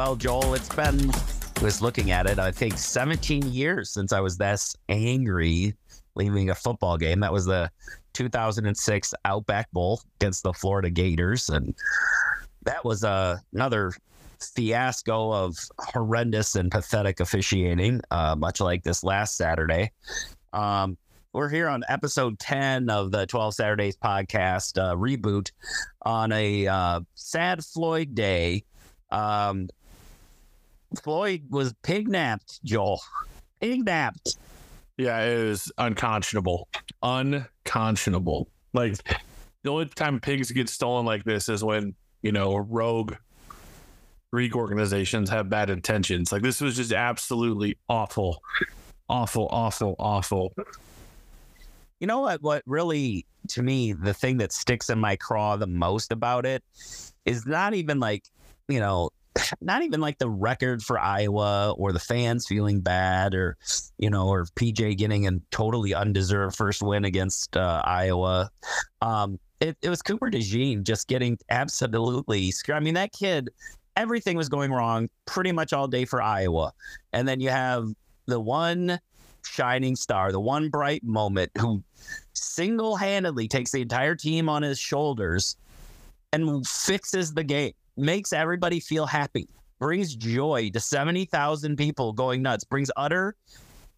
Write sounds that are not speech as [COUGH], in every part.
Well, Joel, it's been, was looking at it, I think 17 years since I was this angry leaving a football game. That was the 2006 Outback Bowl against the Florida Gators. And that was uh, another fiasco of horrendous and pathetic officiating, uh, much like this last Saturday. Um, we're here on episode 10 of the 12 Saturdays podcast uh, reboot on a uh, sad Floyd day. Um, Floyd was pig napped, Joel. Pig Yeah, it was unconscionable. Unconscionable. Like the only time pigs get stolen like this is when, you know, rogue Greek organizations have bad intentions. Like this was just absolutely awful. Awful, awful, awful. You know what? What really, to me, the thing that sticks in my craw the most about it is not even like, you know, [LAUGHS] not even like the record for Iowa or the fans feeling bad or, you know, or PJ getting a totally undeserved first win against uh, Iowa. Um, it, it was Cooper DeJean just getting absolutely screwed. I mean, that kid, everything was going wrong pretty much all day for Iowa. And then you have the one shining star, the one bright moment who single handedly takes the entire team on his shoulders and fixes the game, makes everybody feel happy, brings joy to 70,000 people going nuts, brings utter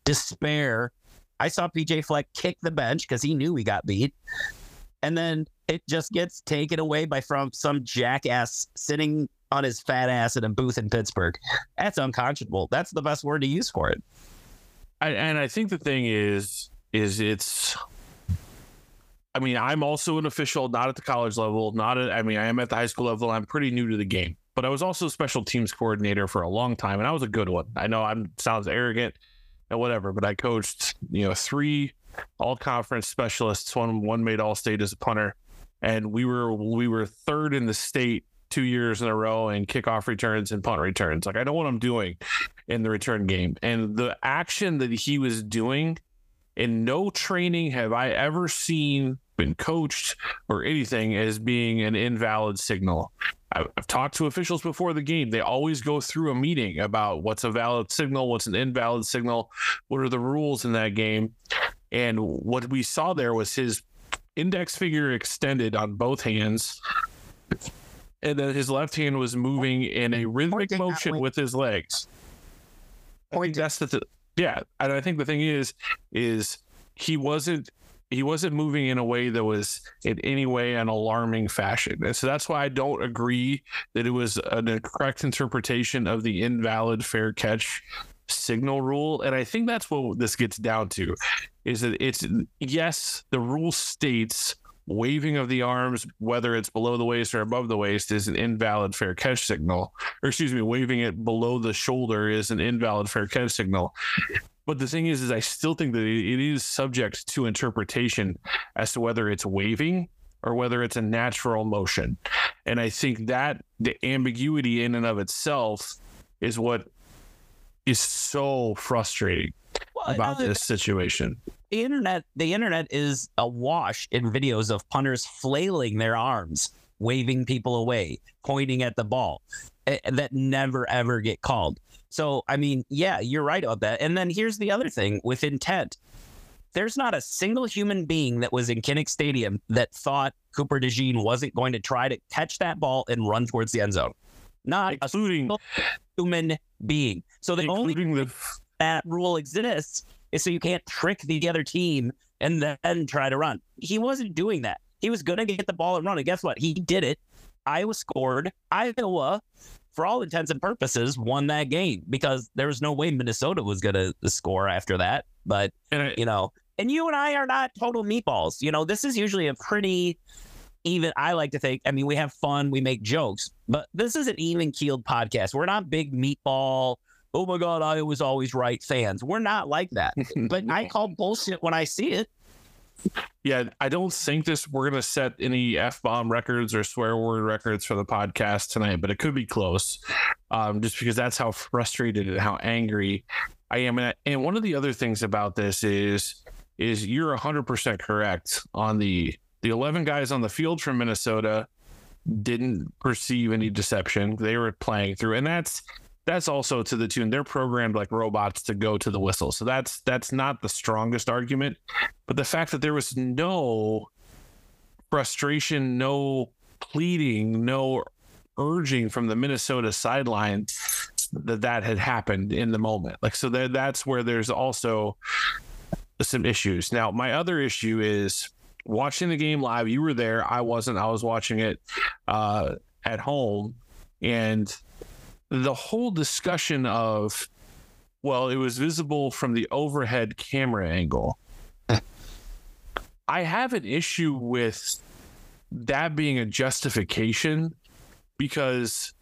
despair. I saw PJ Fleck kick the bench because he knew he got beat. And then it just gets taken away by from some jackass sitting on his fat ass in a booth in Pittsburgh. That's unconscionable. That's the best word to use for it. I, and I think the thing is, is it's. I mean, I'm also an official, not at the college level, not at. I mean, I am at the high school level. I'm pretty new to the game, but I was also special teams coordinator for a long time, and I was a good one. I know I'm sounds arrogant and whatever, but I coached, you know, three all conference specialists. One one made all state as a punter, and we were we were third in the state two years in a row in kickoff returns and punt returns. Like I know what I'm doing in the return game. And the action that he was doing in no training have I ever seen, been coached or anything as being an invalid signal. I've talked to officials before the game. They always go through a meeting about what's a valid signal, what's an invalid signal, what are the rules in that game. And what we saw there was his index finger extended on both hands and then his left hand was moving in a rhythmic motion with his legs. I think that's the th- yeah, and I think the thing is, is he wasn't he wasn't moving in a way that was in any way an alarming fashion, and so that's why I don't agree that it was a correct interpretation of the invalid fair catch signal rule and i think that's what this gets down to is that it's yes the rule states waving of the arms, whether it's below the waist or above the waist, is an invalid fair catch signal. Or excuse me, waving it below the shoulder is an invalid fair catch signal. But the thing is, is I still think that it is subject to interpretation as to whether it's waving or whether it's a natural motion. And I think that the ambiguity in and of itself is what is so frustrating well, about this situation the internet the internet is awash in videos of punters flailing their arms waving people away pointing at the ball eh, that never ever get called so i mean yeah you're right about that and then here's the other thing with intent there's not a single human being that was in Kinnick Stadium that thought Cooper DeJean wasn't going to try to catch that ball and run towards the end zone. Not including a human being. So the only the... that rule exists is so you can't trick the other team and then try to run. He wasn't doing that. He was going to get the ball and run. And guess what? He did it. Iowa scored. Iowa, for all intents and purposes, won that game because there was no way Minnesota was going to uh, score after that. But, I, you know, and you and I are not total meatballs. You know, this is usually a pretty even, I like to think, I mean, we have fun, we make jokes, but this is an even keeled podcast. We're not big meatball oh my God, I was always right fans. We're not like that. [LAUGHS] but I call bullshit when I see it. Yeah, I don't think this we're gonna set any f bomb records or swear word records for the podcast tonight, but it could be close, um, just because that's how frustrated and how angry I am. And one of the other things about this is is you're hundred percent correct on the the eleven guys on the field from Minnesota didn't perceive any deception. They were playing through, and that's that's also to the tune they're programmed like robots to go to the whistle. So that's that's not the strongest argument, but the fact that there was no frustration, no pleading, no urging from the Minnesota sideline that that had happened in the moment. Like so that that's where there's also some issues. Now, my other issue is watching the game live. You were there. I wasn't. I was watching it uh, at home, and the whole discussion of, well, it was visible from the overhead camera angle. I have an issue with that being a justification because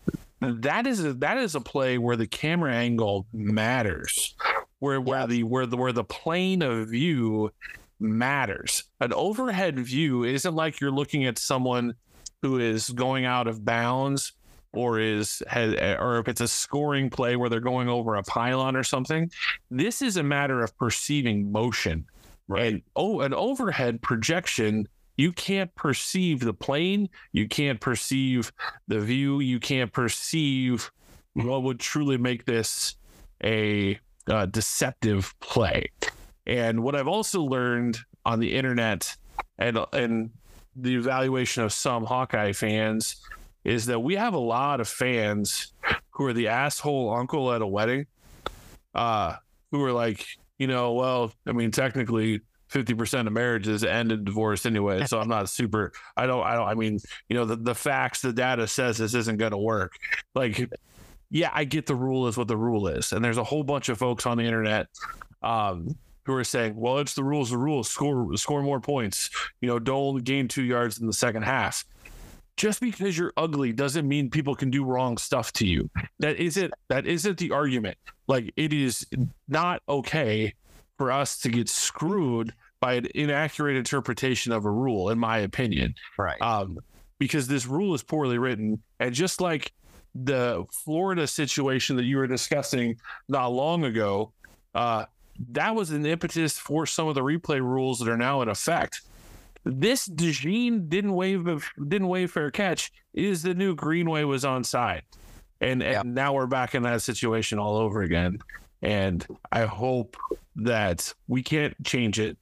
that is a, that is a play where the camera angle matters where where the where the where the plane of view matters. An overhead view isn't like you're looking at someone who is going out of bounds or is has, or if it's a scoring play where they're going over a pylon or something. This is a matter of perceiving motion. Right. And oh, an overhead projection you can't perceive the plane, you can't perceive the view, you can't perceive what would truly make this a uh, deceptive play. And what I've also learned on the internet and and the evaluation of some Hawkeye fans is that we have a lot of fans who are the asshole uncle at a wedding, uh, who are like, you know, well, I mean, technically, fifty percent of marriages end in divorce anyway. So I'm not super. I don't. I don't. I mean, you know, the the facts, the data says this isn't going to work. Like yeah, I get the rule is what the rule is. And there's a whole bunch of folks on the internet um, who are saying, well, it's the rules, the rules, score, score more points. You know, don't gain two yards in the second half. Just because you're ugly doesn't mean people can do wrong stuff to you. That isn't that isn't the argument. Like it is not okay for us to get screwed by an inaccurate interpretation of a rule, in my opinion. Right. Um, because this rule is poorly written. And just like the Florida situation that you were discussing not long ago, uh, that was an impetus for some of the replay rules that are now in effect. This DeJean didn't wave didn't wave fair catch is the new Greenway was on side, and and now we're back in that situation all over again. And I hope that we can't change it.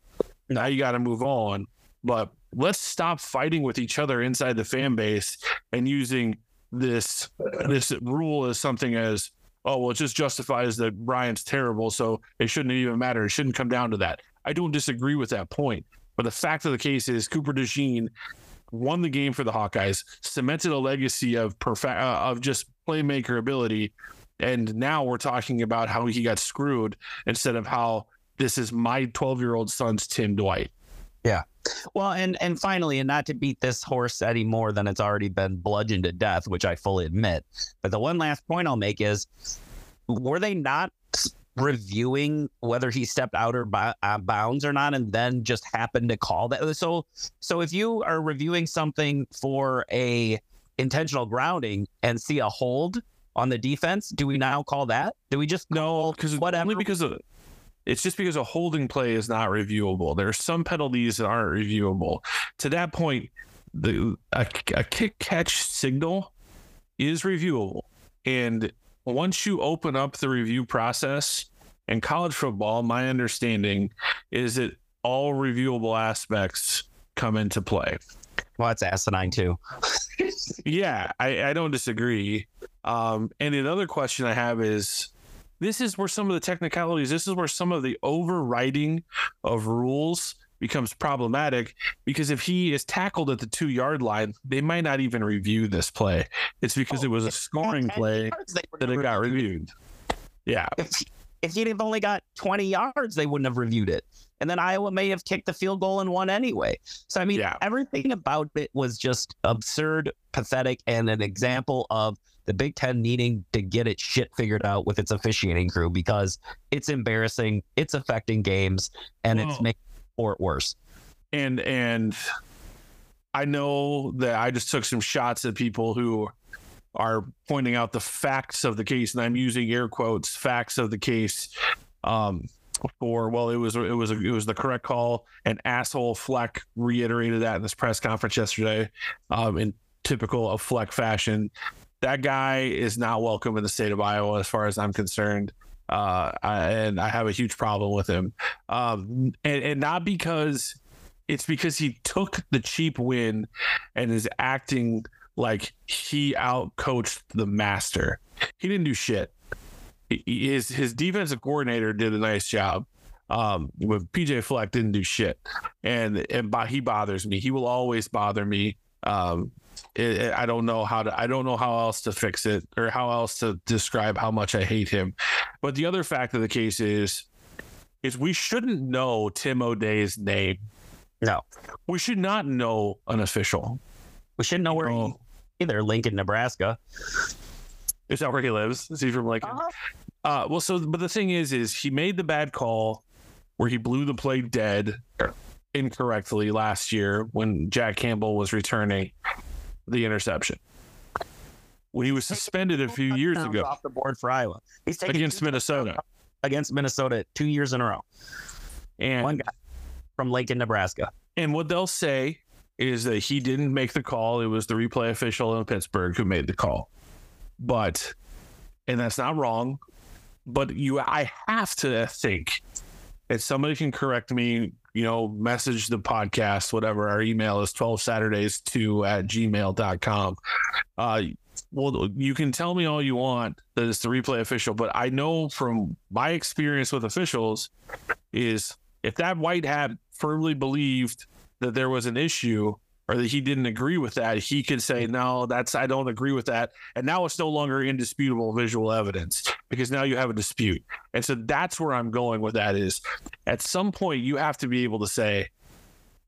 Now you got to move on, but let's stop fighting with each other inside the fan base and using this this rule as something as oh well it just justifies that Brian's terrible so it shouldn't even matter. It shouldn't come down to that. I don't disagree with that point but the fact of the case is Cooper DeJean won the game for the Hawkeyes cemented a legacy of perfect uh, of just playmaker ability and now we're talking about how he got screwed instead of how this is my 12 year old son's Tim Dwight yeah. Well, and and finally, and not to beat this horse any more than it's already been bludgeoned to death, which I fully admit. But the one last point I'll make is, were they not reviewing whether he stepped out or uh, bounds or not, and then just happened to call that? So, so if you are reviewing something for a intentional grounding and see a hold on the defense, do we now call that? Do we just no? Because whatever? Only because of it's just because a holding play is not reviewable. There are some penalties that aren't reviewable. To that point, the a, a kick catch signal is reviewable, and once you open up the review process in college football, my understanding is that all reviewable aspects come into play. Well, that's asinine too. yeah, I, I don't disagree. Um, and another question I have is this is where some of the technicalities, this is where some of the overriding of rules becomes problematic because if he is tackled at the two yard line, they might not even review this play. It's because oh, it was a scoring play that it got reviewed. Yeah. If, he'd have only got 20 yards, they wouldn't have reviewed it. And then Iowa may have kicked the field goal and won anyway. So, I mean, yeah. everything about it was just absurd, pathetic, and an example of the Big Ten needing to get its shit figured out with its officiating crew because it's embarrassing, it's affecting games, and it's making sport worse. And and I know that I just took some shots at people who are pointing out the facts of the case, and I'm using air quotes facts of the case. Um, for well, it was it was it was the correct call, and asshole Fleck reiterated that in this press conference yesterday. Um, and typical of Fleck fashion. That guy is not welcome in the state of Iowa, as far as I'm concerned. Uh, I, and I have a huge problem with him. Um, and, and not because it's because he took the cheap win and is acting like he outcoached the master. He didn't do shit. His his defensive coordinator did a nice job. Um, with PJ Fleck didn't do shit, and and he bothers me. He will always bother me. Um, it, it, I don't know how to. I don't know how else to fix it or how else to describe how much I hate him. But the other fact of the case is, is we shouldn't know Tim O'Dey's name. No, we should not know an official. We shouldn't know where he, either. Lincoln, Nebraska. Is that where he lives? Is he from Lincoln? Uh-huh. Uh, well, so but the thing is, is he made the bad call where he blew the play dead incorrectly last year when Jack Campbell was returning the interception. When he was suspended a few years ago off the board for Iowa, he's taking against Minnesota. Against Minnesota, two years in a row, and one guy from Lincoln, Nebraska. And what they'll say is that he didn't make the call; it was the replay official in Pittsburgh who made the call. But, and that's not wrong. But you, I have to think if somebody can correct me, you know, message the podcast, whatever. Our email is 12 Saturdays 2 at gmail.com. Uh, well, you can tell me all you want that it's the replay official, but I know from my experience with officials is if that white hat firmly believed that there was an issue, or that he didn't agree with that, he could say, no, that's, I don't agree with that. And now it's no longer indisputable visual evidence because now you have a dispute. And so that's where I'm going with that is at some point you have to be able to say,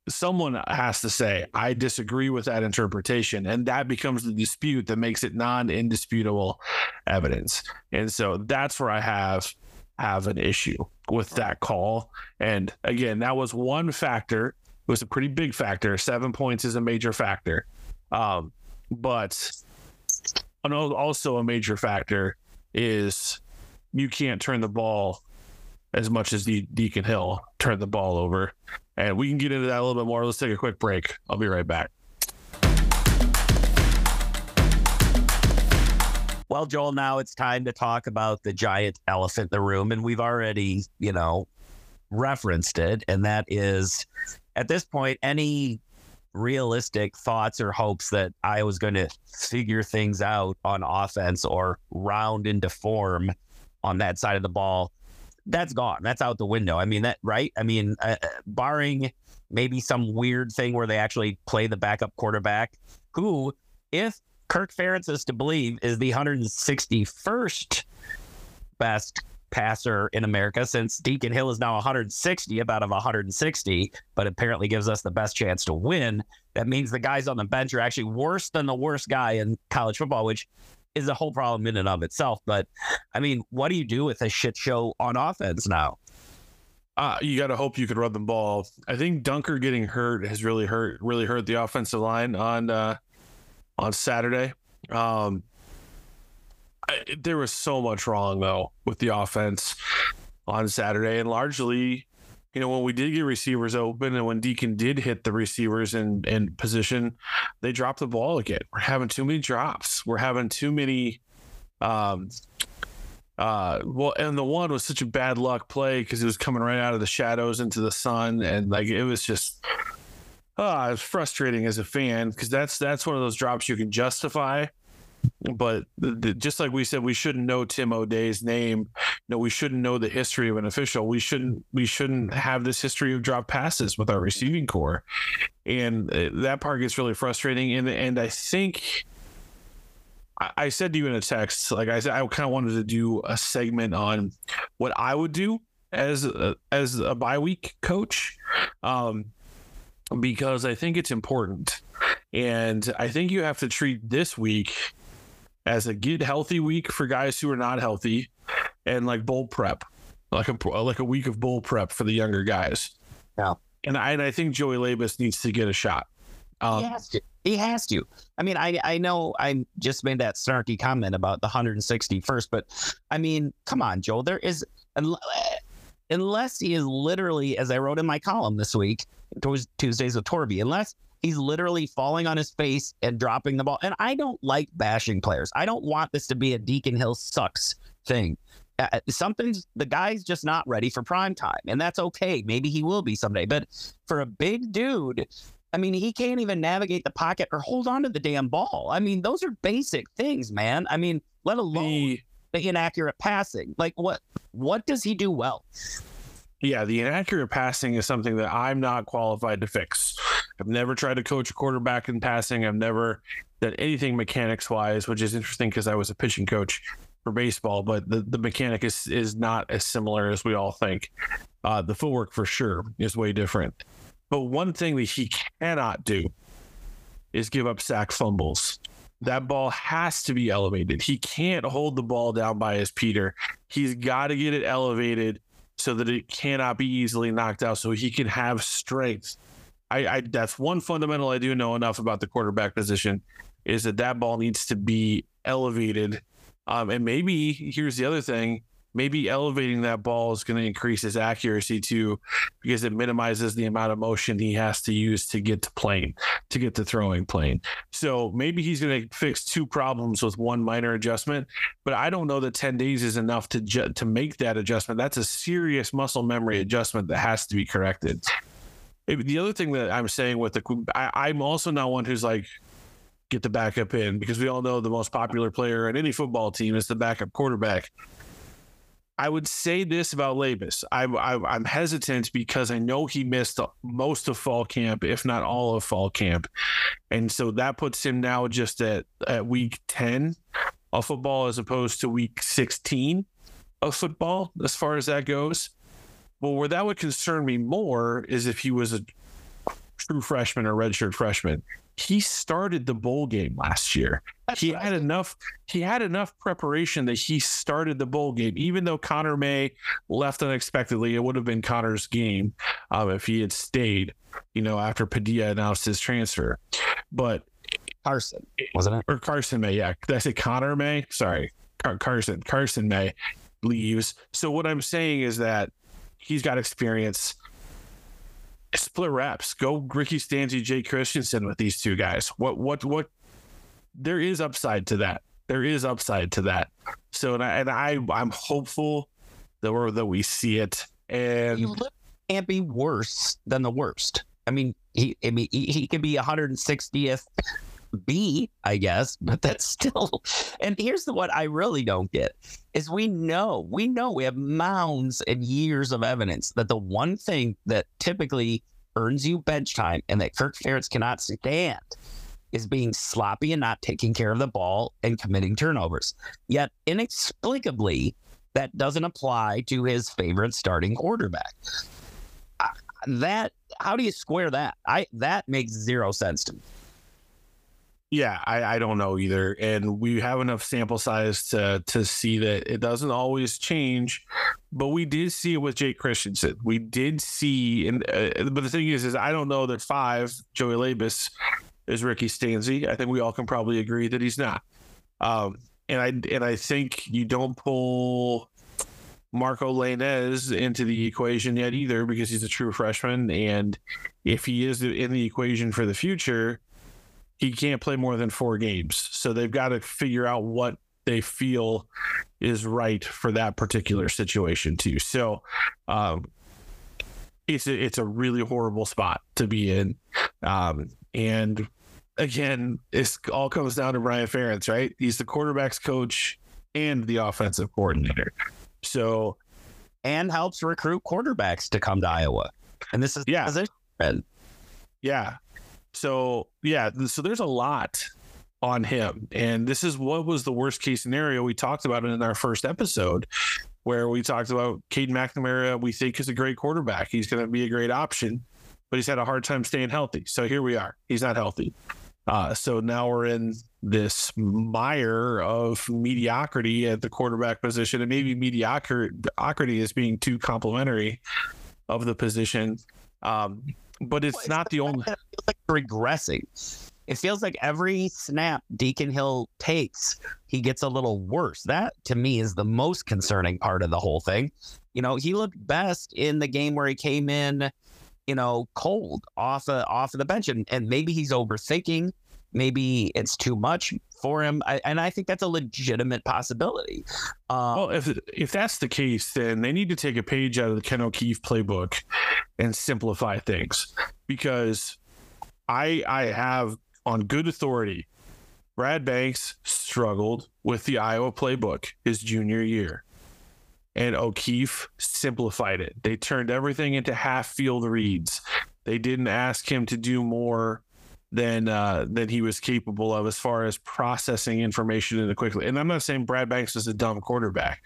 someone has to say, I disagree with that interpretation. And that becomes the dispute that makes it non indisputable evidence. And so that's where I have have an issue with that call. And again, that was one factor was a pretty big factor. Seven points is a major factor. Um, but also a major factor is you can't turn the ball as much as the Deacon Hill turned the ball over. And we can get into that a little bit more. Let's take a quick break. I'll be right back. Well, Joel, now it's time to talk about the giant elephant in the room. And we've already, you know, referenced it. And that is at this point, any realistic thoughts or hopes that I was going to figure things out on offense or round into form on that side of the ball, that's gone. That's out the window. I mean, that, right? I mean, uh, uh barring maybe some weird thing where they actually play the backup quarterback, who, if Kirk Ferentz is to believe, is the 161st best passer in America since Deacon Hill is now 160 about of 160, but apparently gives us the best chance to win. That means the guys on the bench are actually worse than the worst guy in college football, which is a whole problem in and of itself. But I mean, what do you do with a shit show on offense now? Uh, you got to hope you could run the ball. I think Dunker getting hurt has really hurt, really hurt the offensive line on uh, on Saturday. Um, there was so much wrong though with the offense on Saturday, and largely, you know, when we did get receivers open and when Deacon did hit the receivers in in position, they dropped the ball again. We're having too many drops. We're having too many. Um, uh, well, and the one was such a bad luck play because it was coming right out of the shadows into the sun, and like it was just. Uh, it was frustrating as a fan because that's that's one of those drops you can justify but the, the, just like we said, we shouldn't know Tim O'Dey's name. No, we shouldn't know the history of an official. We shouldn't. We shouldn't have this history of drop passes with our receiving core, and uh, that part gets really frustrating. And and I think I, I said to you in a text, like I said, I kind of wanted to do a segment on what I would do as a, as a bye week coach, um, because I think it's important. And I think you have to treat this week as a get healthy week for guys who are not healthy, and like bowl prep, like a like a week of bowl prep for the younger guys. Yeah, and I and I think Joey Labus needs to get a shot. Um, he has to. He has to. I mean, I I know I just made that snarky comment about the 161st, but I mean, come on, Joel. There is unless he is literally, as I wrote in my column this week, towards Tuesdays with Torby, unless He's literally falling on his face and dropping the ball. And I don't like bashing players. I don't want this to be a Deacon Hill sucks thing. Uh, uh, something's the guy's just not ready for prime time, and that's okay. Maybe he will be someday. But for a big dude, I mean, he can't even navigate the pocket or hold on to the damn ball. I mean, those are basic things, man. I mean, let alone the, the inaccurate passing. Like what what does he do well? Yeah, the inaccurate passing is something that I'm not qualified to fix. I've never tried to coach a quarterback in passing. I've never done anything mechanics wise, which is interesting because I was a pitching coach for baseball, but the, the mechanic is is not as similar as we all think. Uh, the footwork for sure is way different. But one thing that he cannot do is give up sack fumbles. That ball has to be elevated. He can't hold the ball down by his Peter. He's got to get it elevated so that it cannot be easily knocked out so he can have strength. I, I that's one fundamental I do know enough about the quarterback position is that that ball needs to be elevated. Um, and maybe here's the other thing. Maybe elevating that ball is going to increase his accuracy too because it minimizes the amount of motion he has to use to get to plane to get to throwing plane. So maybe he's going to fix two problems with one minor adjustment but i don't know that 10 days is enough to ju- to make that adjustment. That's a serious muscle memory adjustment that has to be corrected the other thing that i'm saying with the I, i'm also not one who's like get the backup in because we all know the most popular player in any football team is the backup quarterback I would say this about Labus. I, I, I'm hesitant because I know he missed most of fall camp, if not all of fall camp, and so that puts him now just at at week ten of football as opposed to week sixteen of football, as far as that goes. Well, where that would concern me more is if he was a true freshman or redshirt freshman he started the bowl game last year. That's he right. had enough. He had enough preparation that he started the bowl game. Even though Connor May left unexpectedly, it would have been Connor's game um, if he had stayed. You know, after Padilla announced his transfer, but Carson wasn't it or Carson May? Yeah, did I say Connor May? Sorry, Car- Carson. Carson May leaves. So what I'm saying is that he's got experience split reps. Go Ricky Stanzi, Jake Christensen with these two guys. What what what? There is upside to that. There is upside to that. So and I and I I'm hopeful that we that we see it. And can't be worse than the worst. I mean, he I mean he, he could be 160th B, I guess, but that's [LAUGHS] still. And here's the what I really don't get is we know we know we have mounds and years of evidence that the one thing that typically earns you bench time and that Kirk Ferentz cannot stand is being sloppy and not taking care of the ball and committing turnovers. Yet inexplicably, that doesn't apply to his favorite starting quarterback. that how do you square that? I that makes zero sense to me. Yeah, I, I don't know either, and we have enough sample size to to see that it doesn't always change. But we did see it with Jake Christensen. We did see, and uh, but the thing is, is I don't know that five Joey Labus is Ricky Stanzi. I think we all can probably agree that he's not. Um, and I and I think you don't pull Marco Lainez into the equation yet either because he's a true freshman, and if he is in the equation for the future he can't play more than four games. So they've got to figure out what they feel is right for that particular situation too. So um, it's a, it's a really horrible spot to be in. Um, and again, it all comes down to Brian Ferentz, right? He's the quarterbacks coach and the offensive coordinator. So and helps recruit quarterbacks to come to Iowa. And this is yeah. Position. Yeah. So yeah, so there's a lot on him, and this is what was the worst case scenario. We talked about in our first episode, where we talked about Cade McNamara. We think is a great quarterback. He's going to be a great option, but he's had a hard time staying healthy. So here we are. He's not healthy. Uh, so now we're in this mire of mediocrity at the quarterback position, and maybe mediocrity is being too complimentary of the position. Um, but it's, well, it's not the only. like regressing. It feels like every snap Deacon Hill takes, he gets a little worse. That to me is the most concerning part of the whole thing. You know, he looked best in the game where he came in you know, cold off of, off of the bench, and and maybe he's overthinking. Maybe it's too much for him, I, and I think that's a legitimate possibility. Uh, well, if if that's the case, then they need to take a page out of the Ken O'Keefe playbook and simplify things, because I I have on good authority, Brad Banks struggled with the Iowa playbook his junior year and O'Keefe simplified it. They turned everything into half field reads. They didn't ask him to do more than uh, than he was capable of as far as processing information in a quickly. And I'm not saying Brad Banks is a dumb quarterback.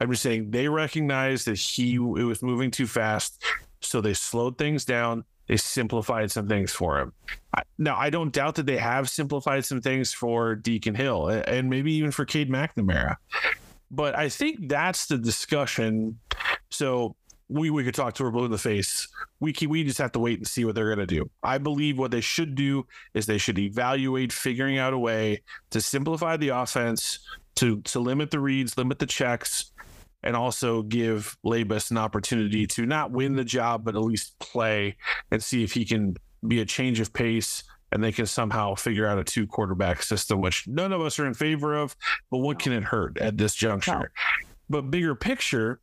I'm just saying they recognized that he it was moving too fast, so they slowed things down. They simplified some things for him. Now, I don't doubt that they have simplified some things for Deacon Hill and maybe even for Cade McNamara. But I think that's the discussion. So we, we could talk to her blue in the face. We can, we just have to wait and see what they're going to do. I believe what they should do is they should evaluate figuring out a way to simplify the offense, to to limit the reads, limit the checks, and also give Labus an opportunity to not win the job, but at least play and see if he can be a change of pace and they can somehow figure out a two quarterback system, which none of us are in favor of. But what can it hurt at this juncture? But bigger picture,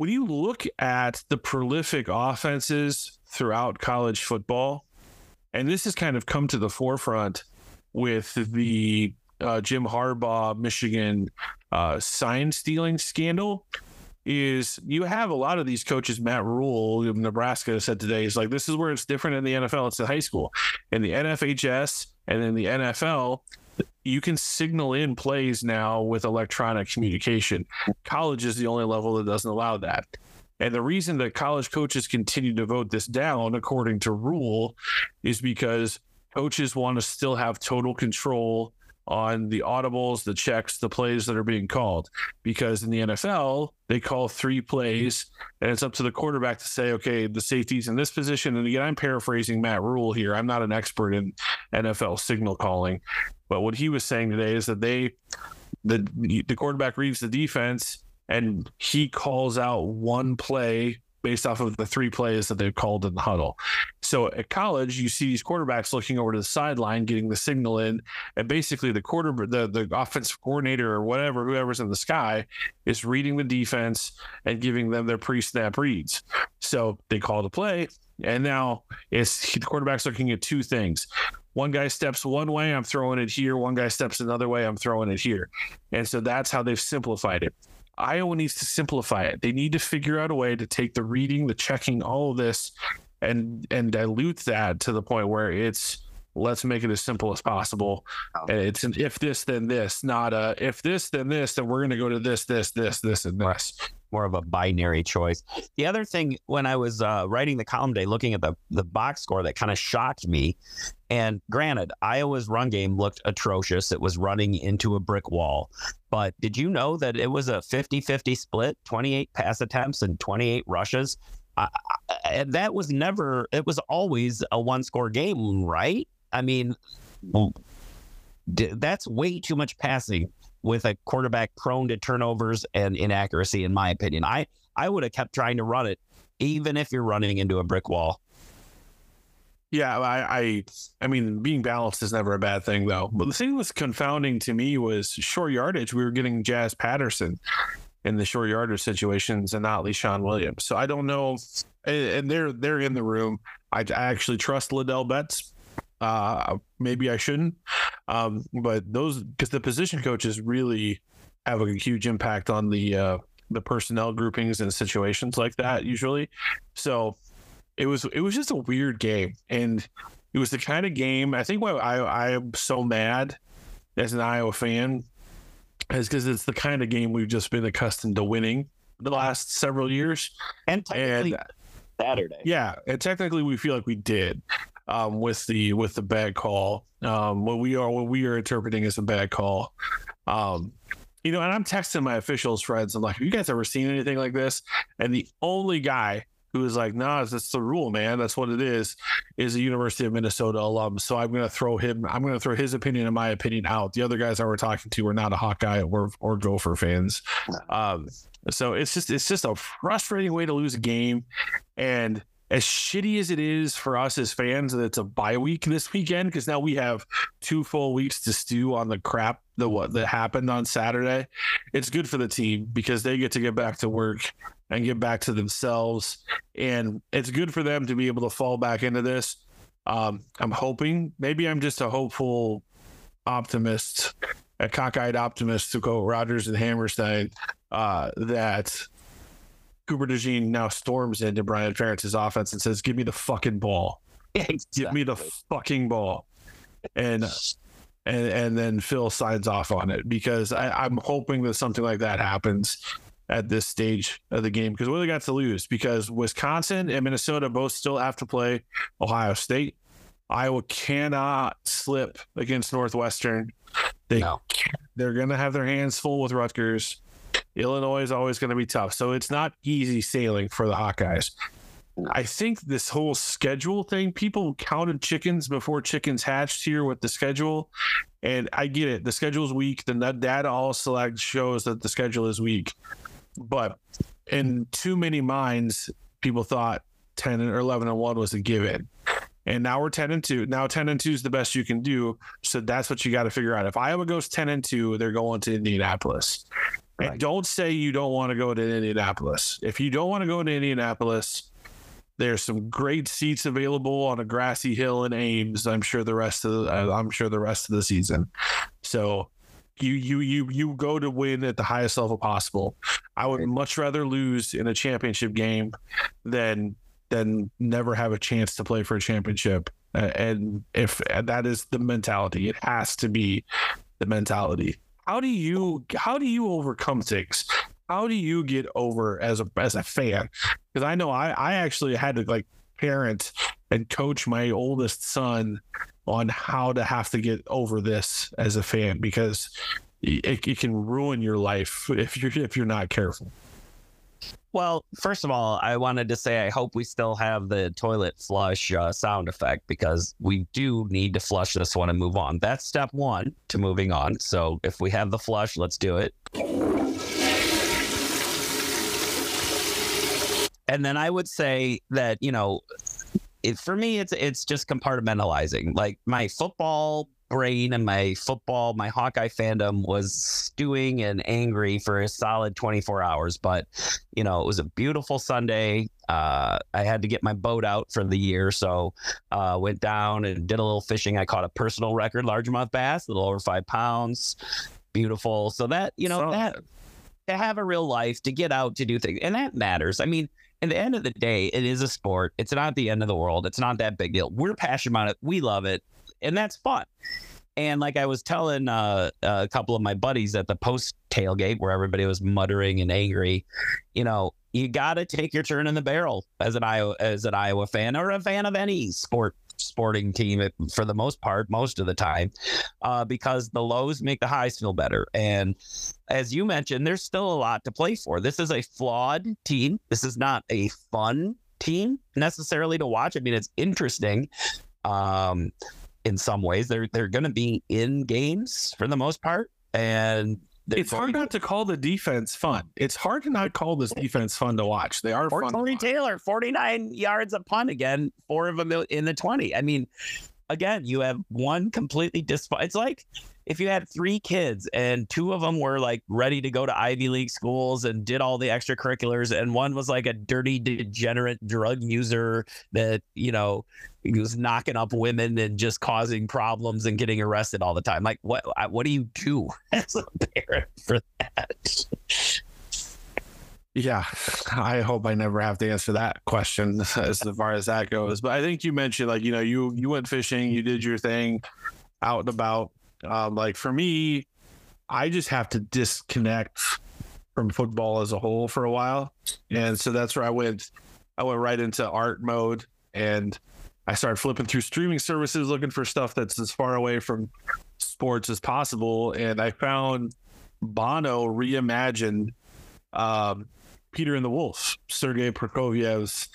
when you look at the prolific offenses throughout college football, and this has kind of come to the forefront with the uh, Jim Harbaugh Michigan uh, sign stealing scandal is you have a lot of these coaches. Matt Rhule of Nebraska said today is like this is where it's different in the NFL. It's in high school, in the NFHS, and in the NFL. You can signal in plays now with electronic communication. College is the only level that doesn't allow that. And the reason that college coaches continue to vote this down, according to Rhule, is because coaches want to still have total control on the audibles, the checks, the plays that are being called. Because in the NFL, they call three plays, and it's up to the quarterback to say, okay, the safety's in this position. And again, I'm paraphrasing Matt Rhule here. I'm not an expert in NFL signal calling, but what he was saying today is that they, the the quarterback reads the defense and he calls out one play based off of the three plays that they've called in the huddle. So at college, you see these quarterbacks looking over to the sideline, getting the signal in, and basically the quarter, the the offensive coordinator or whatever, whoever's in the sky, is reading the defense and giving them their pre-snap reads. So they call the play, and now it's the quarterback's looking at two things. One guy steps one way, I'm throwing it here. One guy steps another way, I'm throwing it here. And so that's how they've simplified it. Iowa needs to simplify it. They need to figure out a way to take the reading, the checking, all of this, and and dilute that to the point where it's let's make it as simple as possible. Oh. It's an if this then this, not a if this then this, then we're going to go to this this this this and this more of a binary choice. The other thing, when I was uh, writing the column day, looking at the the box score, that kind of shocked me. And granted, Iowa's run game looked atrocious. It was running into a brick wall. But did you know that it was a 50 50 split, 28 pass attempts and 28 rushes? Uh, and that was never, it was always a one score game, right? I mean, that's way too much passing with a quarterback prone to turnovers and inaccuracy, in my opinion. I, I would have kept trying to run it, even if you're running into a brick wall. Yeah, I, I, I mean, being balanced is never a bad thing, though. But the thing that was confounding to me was short yardage. We were getting Jazz Patterson in the short yardage situations, and not Leshon Williams. So I don't know. And they're they're in the room. I, I actually trust Ladell Betts uh, maybe I shouldn't. Um, but those because the position coaches really have a huge impact on the uh, the personnel groupings and situations like that usually. So it was it was just a weird game, and it was the kind of game. I think why I I am so mad as an Iowa fan is because it's the kind of game we've just been accustomed to winning the last several years. And, and Saturday. Yeah, and technically we feel like we did um, with the with the bad call. Um, what we are what we are interpreting as a bad call. Um, you know, and I'm texting my officials friends. I'm like, "Have you guys ever seen anything like this?" And the only guy who is like, "Nah, that's the rule, man. That's what it is." Is a University of Minnesota alum. So I'm to throw him. I'm to throw his opinion and my opinion out. The other guys I were talking to were not a Hawkeye or or Gopher fans. Um, so it's just it's just a frustrating way to lose a game, and as shitty as it is for us as fans that it's a bye week this weekend because now we have two full weeks to stew on the crap that what that happened on Saturday. It's good for the team because they get to get back to work and get back to themselves, and it's good for them to be able to fall back into this. Um, I'm hoping maybe I'm just a hopeful optimist, a cockeyed optimist to quote Rodgers and Hammerstein uh, that Cooper DeJean now storms into Brian Ferentz's offense and says, "Give me the fucking ball. Exactly. [LAUGHS] Give me the fucking ball." And and and then Phil signs off on it because I, I'm hoping that something like that happens at this stage of the game because what do they got to lose? Because Wisconsin and Minnesota both still have to play Ohio State. Iowa cannot slip against Northwestern. They No. they're gonna have their hands full with Rutgers. Illinois is always going to be tough. So it's not easy sailing for the Hawkeyes. I think this whole schedule thing, people counted chickens before chickens hatched here with the schedule. And I get it. The schedule's weak. The data all select shows that the schedule is weak. But in too many minds, people thought 10 or 11 and 1 was a given. And now we're 10 and 2. Now 10 and 2 is the best you can do. So that's what you got to figure out. If Iowa goes 10 and 2, they're going to Indianapolis. Don't say you don't want to go to Indianapolis. If you don't want to go to Indianapolis, there's some great seats available on a grassy hill in Ames. I'm sure the rest of the, I'm sure the rest of the season. So you you you you go to win at the highest level possible. I would much rather lose in a championship game than than never have a chance to play for a championship. Uh, and if and that is the mentality, it has to be the mentality. How do you how do you overcome things? How do you get over as a as a fan? Because I know I I actually had to like parent and coach my oldest son on how to have to get over this as a fan because it, it can ruin your life if you're if you're not careful. Well, first of all, I wanted to say I hope we still have the toilet flush uh, sound effect because we do need to flush this one and move on. That's step one to moving on. So if we have the flush, let's do it. And then I would say that, you know, it, for me, it's it's just compartmentalizing. Like my football brain and my football, my Hawkeye fandom was stewing and angry for a solid 24 hours. But, you know, it was a beautiful Sunday. Uh, I had to get my boat out for the year. So uh, went down and did a little fishing. I caught a personal record largemouth bass, a little over five pounds. Beautiful. So that, you know, So- that to have a real life, to get out, to do things, and that matters. I mean, at the end of the day, it is a sport. It's not the end of the world. It's not that big deal. We're passionate about it. We love it, and that's fun. And like I was telling uh, a couple of my buddies at the post tailgate where everybody was muttering and angry, you know, you got to take your turn in the barrel as an Iowa as an Iowa fan or a fan of any sport sporting team for the most part, most of the time, uh, because the lows make the highs feel better. And as you mentioned, there's still a lot to play for. This is a flawed team. This is not a fun team necessarily to watch. I mean, it's interesting. Um, in some ways, they're they're going to be in games for the most part, and It's hard not to call the defense fun. It's hard to not call this defense fun to watch. They are Or fun. to Tory. Taylor, 49 yards a punt again, four of them in the 20. I mean, again, you have one completely dis. It's like if you had three kids and two of them were like ready to go to Ivy League schools and did all the extracurriculars, and one was like a dirty, degenerate drug user that, you know, was knocking up women and just causing problems and getting arrested all the time. Like, what, what do you do [LAUGHS] as a parent for that? Yeah, I hope I never have to answer that question as far as that goes. But I think you mentioned like you know you you went fishing, you did your thing, out and about. Um, like for me, I just have to disconnect from football as a whole for a while, and so that's where I went. I went right into art mode, and I started flipping through streaming services looking for stuff that's as far away from sports as possible, and I found Bono reimagined um, Peter and the Wolf, Sergei Prokofiev's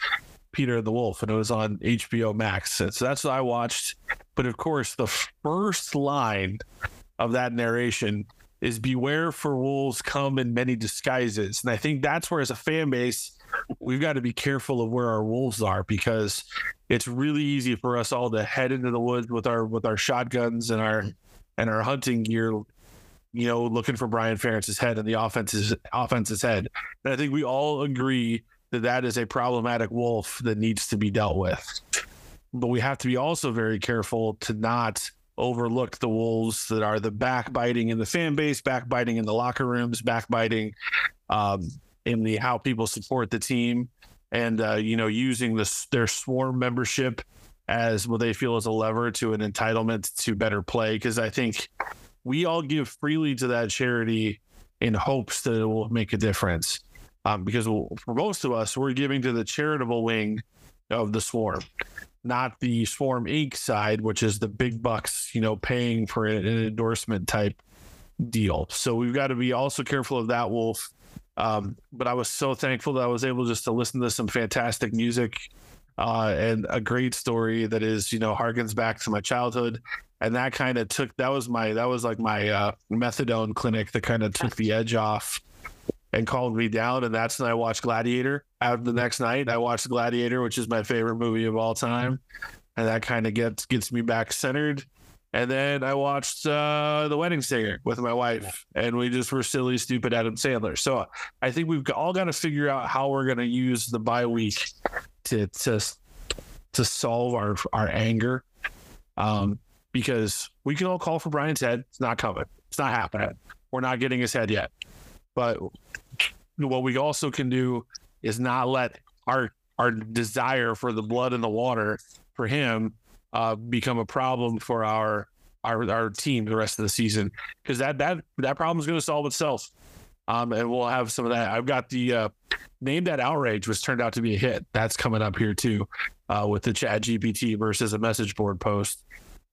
Peter and the Wolf, and it was on HBO Max. And so that's what I watched. But of course, the first line of that narration is "Beware for wolves come in many disguises," and I think that's where, as a fan base, we've got to be careful of where our wolves are because it's really easy for us all to head into the woods with our with our shotguns and our and our hunting gear you know looking for Brian Ferentz's head and the offense's offense's head. And I think we all agree that that is a problematic wolf that needs to be dealt with. But we have to be also very careful to not overlook the wolves that are the backbiting in the fan base backbiting in the locker rooms backbiting um, in the how people support the team and uh, you know using this their swarm membership as what they feel is a lever to an entitlement to better play. Because I think we all give freely to that charity in hopes that it will make a difference. Um, because for most of us we're giving to the charitable wing of the swarm not the swarm inc. side which is the big bucks you know paying for an endorsement type deal. So we've got to be also careful of that wolf. Um, but I was so thankful that I was able just to listen to some fantastic music uh, and a great story that is, you know, harkens back to my childhood. And that kind of took that was my that was like my uh, methadone clinic that kind of took the edge off and calmed me down. And that's when I watched Gladiator. After the next night, I watched Gladiator, which is my favorite movie of all time, and that kind of gets gets me back centered. And then I watched uh, The Wedding Singer with my wife, and we just were silly, stupid Adam Sandler. So I think we've all got to figure out how we're going to use the bye week to to to solve our our anger, um, because we can all call for Brian's head. It's not coming. It's not happening. We're not getting his head yet. But what we also can do is not let our our desire for the blood in the water for him uh, become a problem for our our our team the rest of the season because that that that problem is going to solve itself. Um, and we'll have some of that. I've got the uh, name that outrage, which turned out to be a hit. That's coming up here too, uh, with the Chat GPT versus a message board post.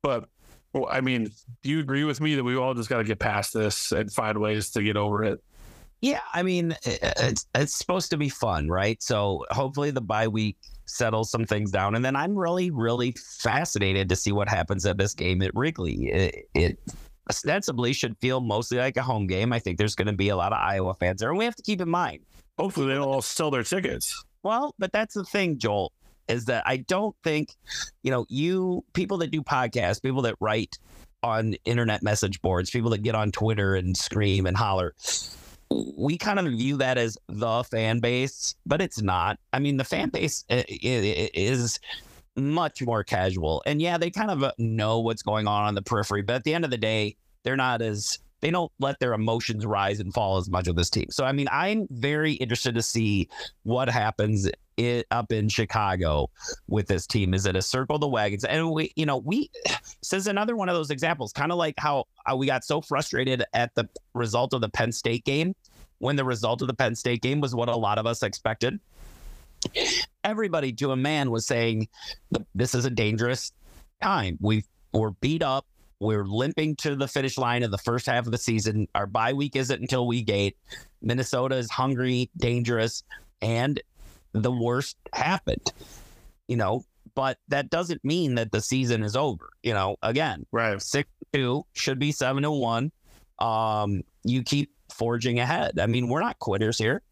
But well, I mean, do you agree with me that we all just got to get past this and find ways to get over it? Yeah, I mean, it's it's supposed to be fun, right? So hopefully the bye week settles some things down, and then I'm really, really fascinated to see what happens at this game at Wrigley. It, it ostensibly should feel mostly like a home game. I think there's going to be a lot of Iowa fans there, and we have to keep in mind. Hopefully, they don't all sell their tickets. Well, but that's the thing, Joel, is that I don't think, you know, you people that do podcasts, people that write on internet message boards, people that get on Twitter and scream and holler we kind of view that as the fan base, but it's not. I mean, the fan base uh, is much more casual. And yeah, they kind of uh, know what's going on on the periphery, but at the end of the day, they're not as they don't let their emotions rise and fall as much of this team. So I mean, I'm very interested to see what happens it up in Chicago with this team. Is it a circle the wagons? And we, you know, we [SIGHS] this is another one of those examples, kind of like how, how we got so frustrated at the result of the Penn State game when the result of the Penn State game was what a lot of us expected. Everybody to a man was saying this is a dangerous time. We we're beat up. We're limping to the finish line of the first half of the season. Our bye week isn't until week eight. Minnesota is hungry, dangerous, and the worst happened. You know, but that doesn't mean that the season is over. You know, again, right? Six two should be seven to one. Um, you keep forging ahead. I mean, we're not quitters here.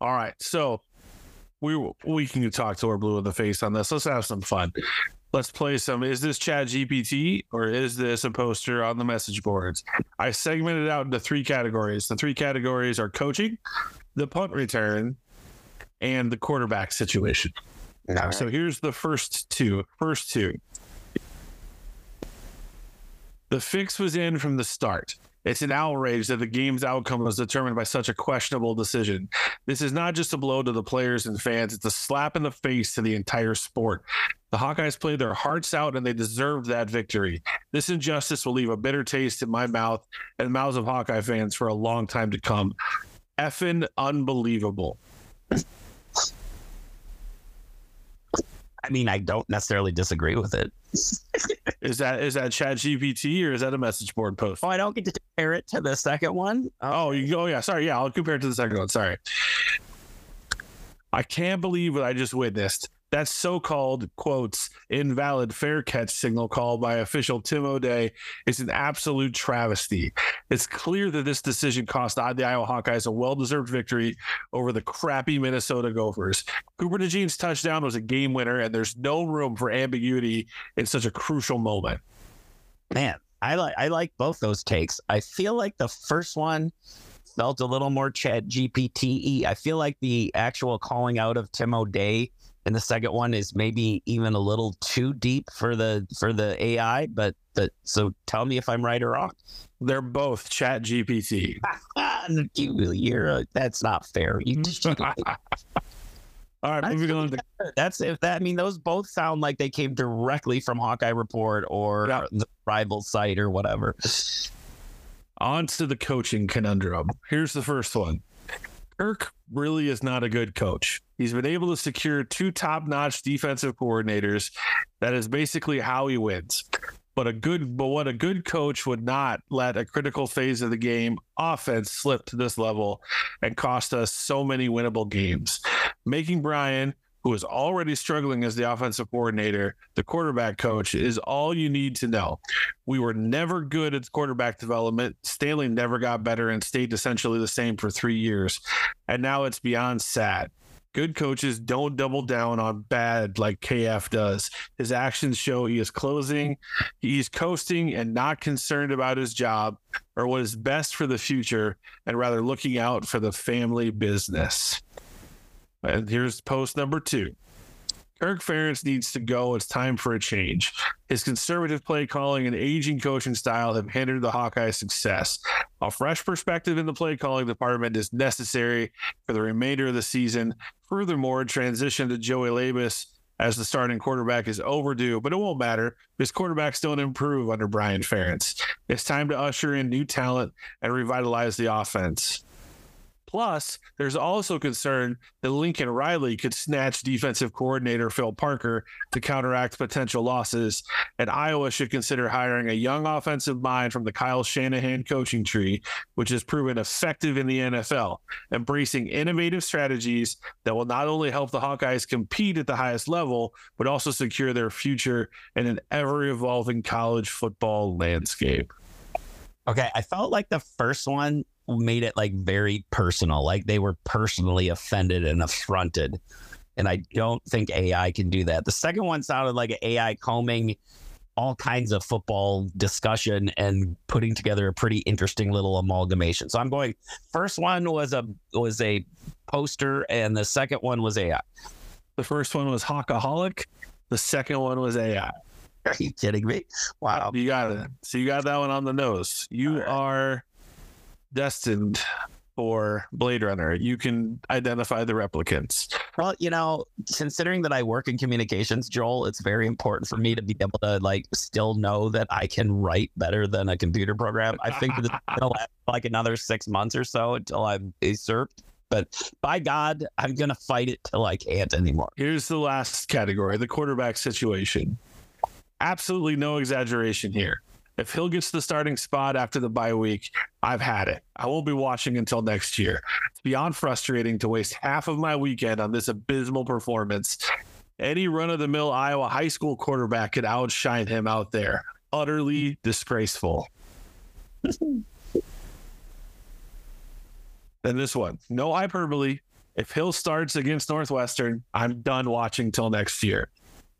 All right, so we we can talk to our blue in the face on this. Let's have some fun. Let's play some. Is this Chat GPT or is this a poster on the message boards? I segmented out into three categories. The three categories are coaching, the punt return, and the quarterback situation. Right. So here's the first two. First two. The fix was in from the start. It's an outrage that the game's outcome was determined by such a questionable decision. This is not just a blow to the players and fans, it's a slap in the face to the entire sport. The Hawkeyes played their hearts out and they deserved that victory. This injustice will leave a bitter taste in my mouth and mouths of Hawkeye fans for a long time to come. Effing unbelievable. I mean, I don't necessarily disagree with it. Is that is that Chat GPT or is that a message board post? Oh, I don't get to compare it to the second one. Okay. Oh, you go. Oh, yeah, sorry. Yeah, I'll compare it to the second one. Sorry. I can't believe what I just witnessed. That so-called quotes invalid fair catch signal call by official Tim O'Dey is an absolute travesty. It's clear that this decision cost the Iowa Hawkeyes a well-deserved victory over the crappy Minnesota Gophers. Cooper DeJean's touchdown was a game winner, and there's no room for ambiguity in such a crucial moment. Man, I like I like both those takes. I feel like the first one felt a little more Chat GPT. I feel like the actual calling out of Tim O'Dey and the second one is maybe even a little too deep for the for the AI. But the, so tell me if I'm right or wrong. They're both Chat GPT. you, [LAUGHS] you're a, that's not fair. You [LAUGHS] just, All right, moving on. To, that's if that. I mean, those both sound like they came directly from Hawkeye Report or Yeah. the rival site or whatever. on to the coaching conundrum. Here's the first one. Kirk really is not a good coach. He's been able to secure two top-notch defensive coordinators. That is basically how he wins. But a good but what a good coach would not let a critical phase of the game offense slip to this level and cost us so many winnable games. Making Brian who is already struggling as the offensive coordinator, the quarterback coach, is all you need to know. We were never good at quarterback development. Stanley never got better and stayed essentially the same for three years. And now it's beyond sad. Good coaches don't double down on bad like KF does. His actions show he is closing, he's coasting and not concerned about his job or what is best for the future, and rather looking out for the family business. And here's post number two. Kirk Ferentz needs to go. It's time for a change. His conservative play calling and aging coaching style have hindered the Hawkeyes' success. A fresh perspective in the play calling department is necessary for the remainder of the season. Furthermore, transition to Joey Labus as the starting quarterback is overdue, but it won't matter because quarterbacks don't improve under Brian Ferentz. It's time to usher in new talent and revitalize the offense. Plus, there's also concern that Lincoln Riley could snatch defensive coordinator Phil Parker to counteract potential losses, and Iowa should consider hiring a young offensive mind from the Kyle Shanahan coaching tree, which has proven effective in the NFL, embracing innovative strategies that will not only help the Hawkeyes compete at the highest level, but also secure their future in an ever evolving college football landscape. Okay, I felt like the first one made it like very personal, like they were personally offended and affronted. And I don't think AI can do that. The second one sounded like an AI combing all kinds of football discussion and putting together a pretty interesting little amalgamation. So I'm going first one was a was a poster and the second one was AI. The first one was Hawkaholic. The second one was AI. [LAUGHS] Are you kidding me? Wow. You got it. Uh, so you got that one on the nose. You right. are destined for Blade Runner. You can identify the replicants. Well, you know, considering that I work in communications, Joel, it's very important for me to be able to like still know that I can write better than a computer program. I think that it's gonna last like another six months or so until I'm usurped. But by God, I'm gonna fight it till I can't anymore. Here's the last category the quarterback situation. Absolutely no exaggeration here. If Hill gets the starting spot after the bye week, I've had it. I won't be watching until next year. It's beyond frustrating to waste half of my weekend on this abysmal performance. Any run of the mill Iowa high school quarterback could outshine him out there. Utterly disgraceful. [LAUGHS] Then this one, no hyperbole. If Hill starts against Northwestern, I'm done watching till next year.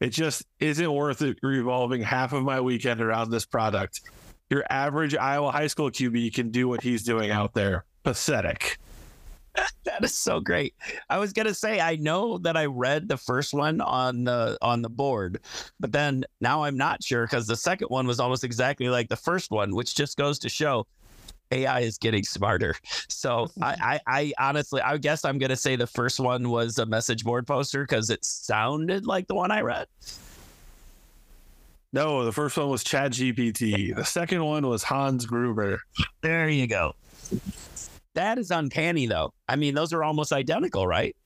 It just isn't worth it revolving half of my weekend around this product. Your average Iowa high school QB can do what he's doing out there. Pathetic. [LAUGHS] That is so great. I was gonna say I know that I read the first one on the on the board, but then now I'm not sure because the second one was almost exactly like the first one, which just goes to show AI is getting smarter. So I, [LAUGHS] I, I honestly, I guess I'm gonna say the first one was a message board poster because it sounded like the one I read. No, the first one was Chat GPT. The second one was Hans Gruber. There you go. That is uncanny, though. I mean, those are almost identical, right?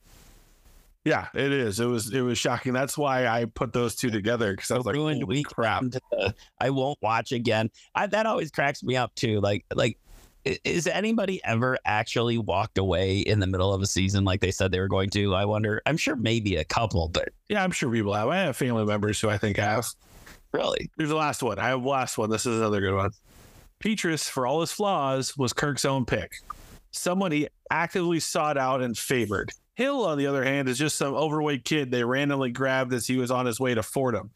Yeah, it is. It was it was shocking. That's why I put those two together because I was like, ruined week. crap. I won't watch again. I, that always cracks me up too. Like, like Is anybody ever actually walked away in the middle of a season like they said they were going to? I wonder. I'm sure maybe a couple, but Yeah, I'm sure people have. I have family members who I think have. really, Here's the last one. I have last one. This is another good one. Petras, for all his flaws, was Kirk's own pick. Someone he actively sought out and favored. Hill, on the other hand, is just some overweight kid they randomly grabbed as he was on his way to Fordham.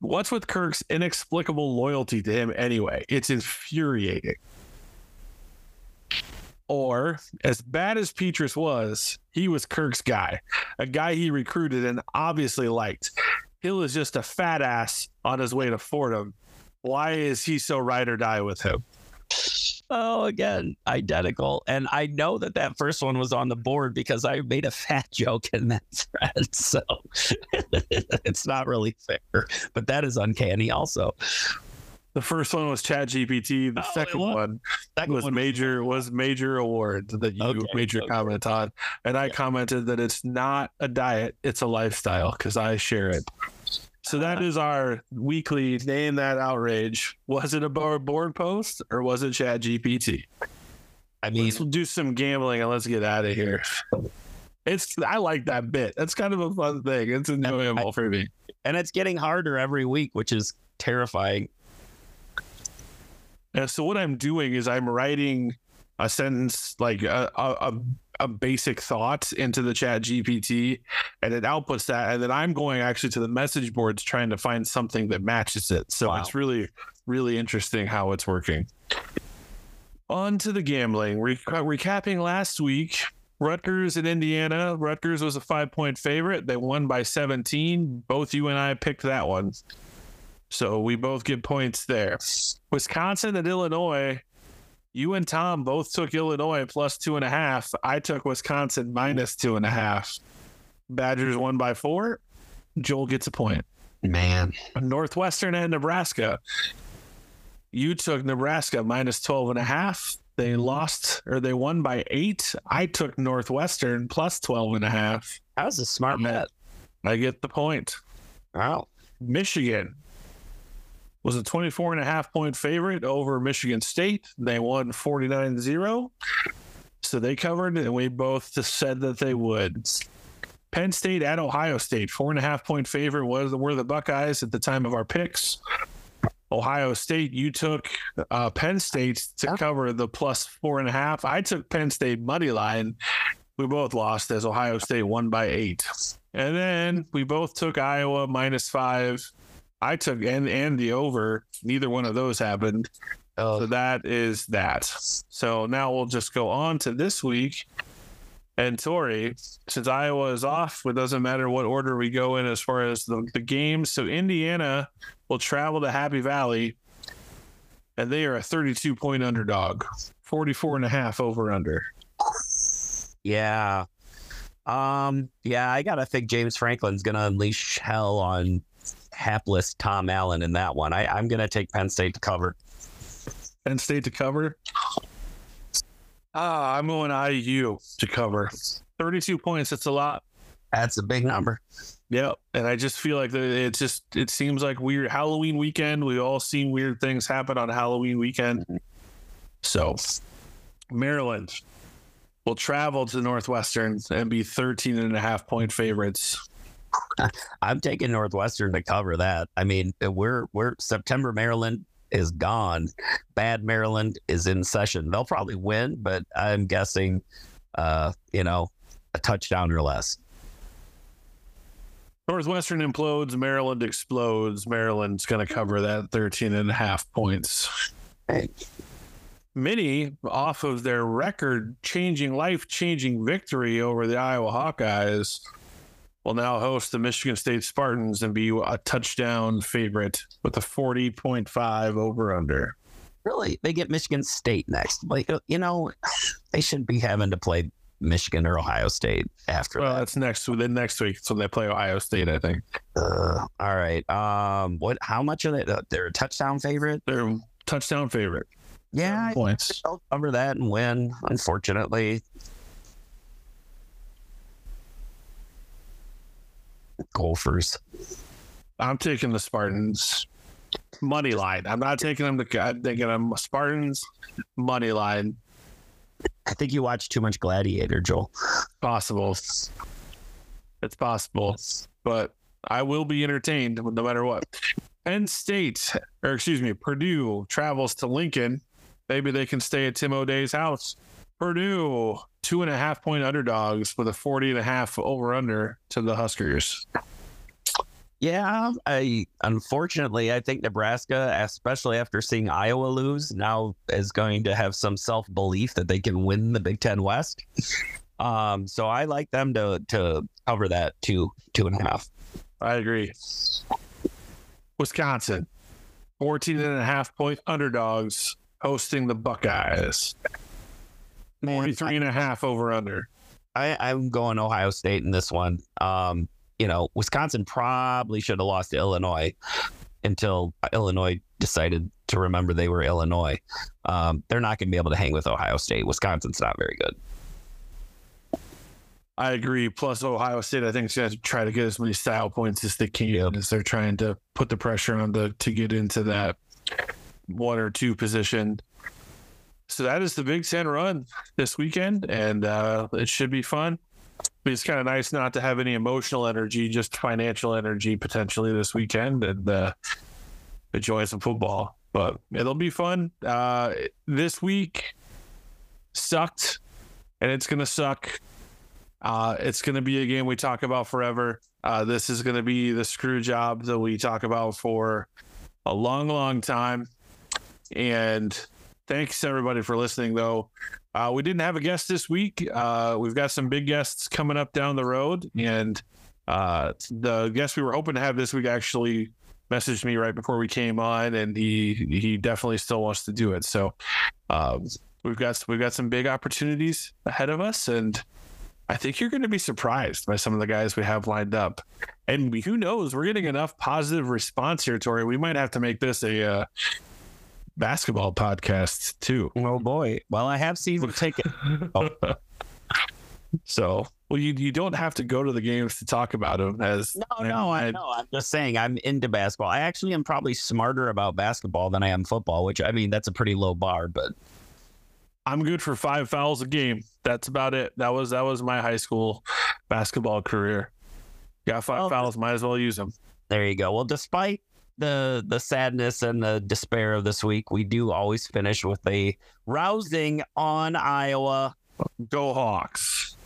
What's with Kirk's inexplicable loyalty to him anyway? It's infuriating. Or, as bad as Petras was, he was Kirk's guy, a guy he recruited and obviously liked. Hill is just a fat ass on his way to Fordham. Why is he so ride or die with him? oh, again, identical. And I know that that first one was on the board because I made a fat [LAUGHS] joke in that thread. So [LAUGHS] it's not really fair, but that is uncanny. Also, The first one was Chat GPT. The Oh, second one Second was one major was major awards that you Okay, made your okay. comment on, and I commented that it's not a diet, it's a lifestyle because I share it. So Ah. that is our weekly name that outrage. Was it a board post or was it Chat GPT? I mean, Let's do some gambling and let's get out of here. It's I like that bit. That's kind of a fun thing. It's enjoyable for me. and it's getting harder every week, which is terrifying. And so what I'm doing is I'm writing a sentence like a, a, a, basic thought into the chat GPT and it outputs that. And then I'm going actually to the message boards trying to find something that matches it. So Wow. it's really, really interesting how it's working. On to the gambling. Re- uh, recapping last week, Rutgers and Indiana. Rutgers was a five point favorite. They won by 17. Both you and I picked that one. So we both get points there. Wisconsin and Illinois. You and Tom both took Illinois plus two and a half. I took Wisconsin minus two and a half. Badgers won by four. Joel gets a point. Man, Northwestern and Nebraska. You took Nebraska minus 12 and a half. They lost or they won by eight. I took Northwestern plus 12 and a half. that was a smart I'm bet. I get the point. Wow. Michigan was a 24 and a half point favorite over Michigan State. They won 49 0. So they covered, and we both just said that they would. Penn State at Ohio State, four and a half point favorite was were the Buckeyes at the time of our picks. Ohio State, you took uh, Penn State to cover the plus four and a half. I took Penn State money line. We both lost as Ohio State won by eight. And then we both took Iowa minus five. I took and and the over. Neither one of those happened. So Oh, that is that. So now we'll just go on to this week. And Tory, since Iowa is off, it doesn't matter what order we go in as far as the, the games. So Indiana will travel to Happy Valley, and they are a 32 point underdog, 44 and a half over under. yeah. Um, yeah, I gotta think James Franklin's gonna unleash hell on hapless Tom Allen in that one. I, I'm gonna take Penn State to cover. Penn State to cover. Ah, I'm going IU to cover. 32 points. That's a lot. That's a big number. Yep. And I just feel like it's just it seems like weird Halloween weekend. We've all seen weird things happen on Halloween weekend. So Maryland will travel to Northwestern and be 13 and a half point favorites. [LAUGHS] I'm taking Northwestern to cover that. I mean, we're we're September Maryland is gone. Bad Maryland is in session. They'll probably win, but I'm guessing uh, you know, a touchdown or less. Northwestern implodes, Maryland explodes. Maryland's going to cover that 13 and a half points. Hey. Mini, off of their record changing, life changing victory over the Iowa Hawkeyes, will now host the Michigan State Spartans and be a touchdown favorite with a 40.5 over under. Really, they get Michigan State next. Like uh, you know, [SIGHS] they shouldn't be having to play Michigan or Ohio State after Well, that. that's next then next week. So they play Ohio State, I think. Uh, all right. Um, what? How much are they? Uh, they're a touchdown favorite. They're a touchdown favorite. Yeah, points. they'll cover that and win. Unfortunately, Gophers. I'm taking the Spartans. money line. I'm not taking them to. I'm taking them Spartans money line. I think you watch too much Gladiator, Joel. Possible. It's possible, but I will be entertained no matter what. Penn State, or excuse me, Purdue travels to Lincoln. Maybe they can stay at Tim O'Dey's house. Purdue, two and a half point underdogs with a 40 and a half over under to the Huskers. Yeah, I unfortunately I think Nebraska, especially after seeing Iowa lose, now is going to have some self belief that they can win the Big Ten West. Um, so I like them to to cover that two two and a half. I agree. Wisconsin, 14 and a half point underdogs hosting the Buckeyes. Man, 43 and a half over under. I, I'm going Ohio State in this one. Um, you know, Wisconsin probably should have lost to Illinois until Illinois decided to remember they were Illinois. Um, they're not going to be able to hang with Ohio State. Wisconsin's not very good. I agree. Plus, Ohio State, I think, is going to try to get as many style points as they can Yep. as they're trying to put the pressure on the to get into that one or two position. So that is the Big Ten run this weekend, and uh, it should be fun. But it's kind of nice not to have any emotional energy, just financial energy potentially this weekend, and uh, enjoy some football. But it'll be fun. Uh, this week sucked, and it's gonna suck uh, it's going to be a game we talk about forever. Uh, this is going to be the screw job that we talk about for a long, long time. And thanks everybody for listening, though. Uh, we didn't have a guest this week. Uh, we've got some big guests coming up down the road. And uh, the guest we were hoping to have this week actually messaged me right before we came on, and he he definitely still wants to do it. So um, we've got we've got some big opportunities ahead of us, and I think you're going to be surprised by some of the guys we have lined up. And who knows, we're getting enough positive response here, Tory. We might have to make this a uh, basketball podcast too. Oh boy! Well, I have season [LAUGHS] ticket. Oh. So, well, you you don't have to go to the games to talk about them. As No, no, I know. I'm just saying I'm into basketball. I actually am probably smarter about basketball than I am football, which I mean that's a pretty low bar, but I'm good for five fouls a game. That's about it. That was that was my high school basketball career. Got five Well, fouls, might as well use them. there you go. Well, despite the the sadness and the despair of this week, we do always finish with a rousing on Iowa. Go Hawks.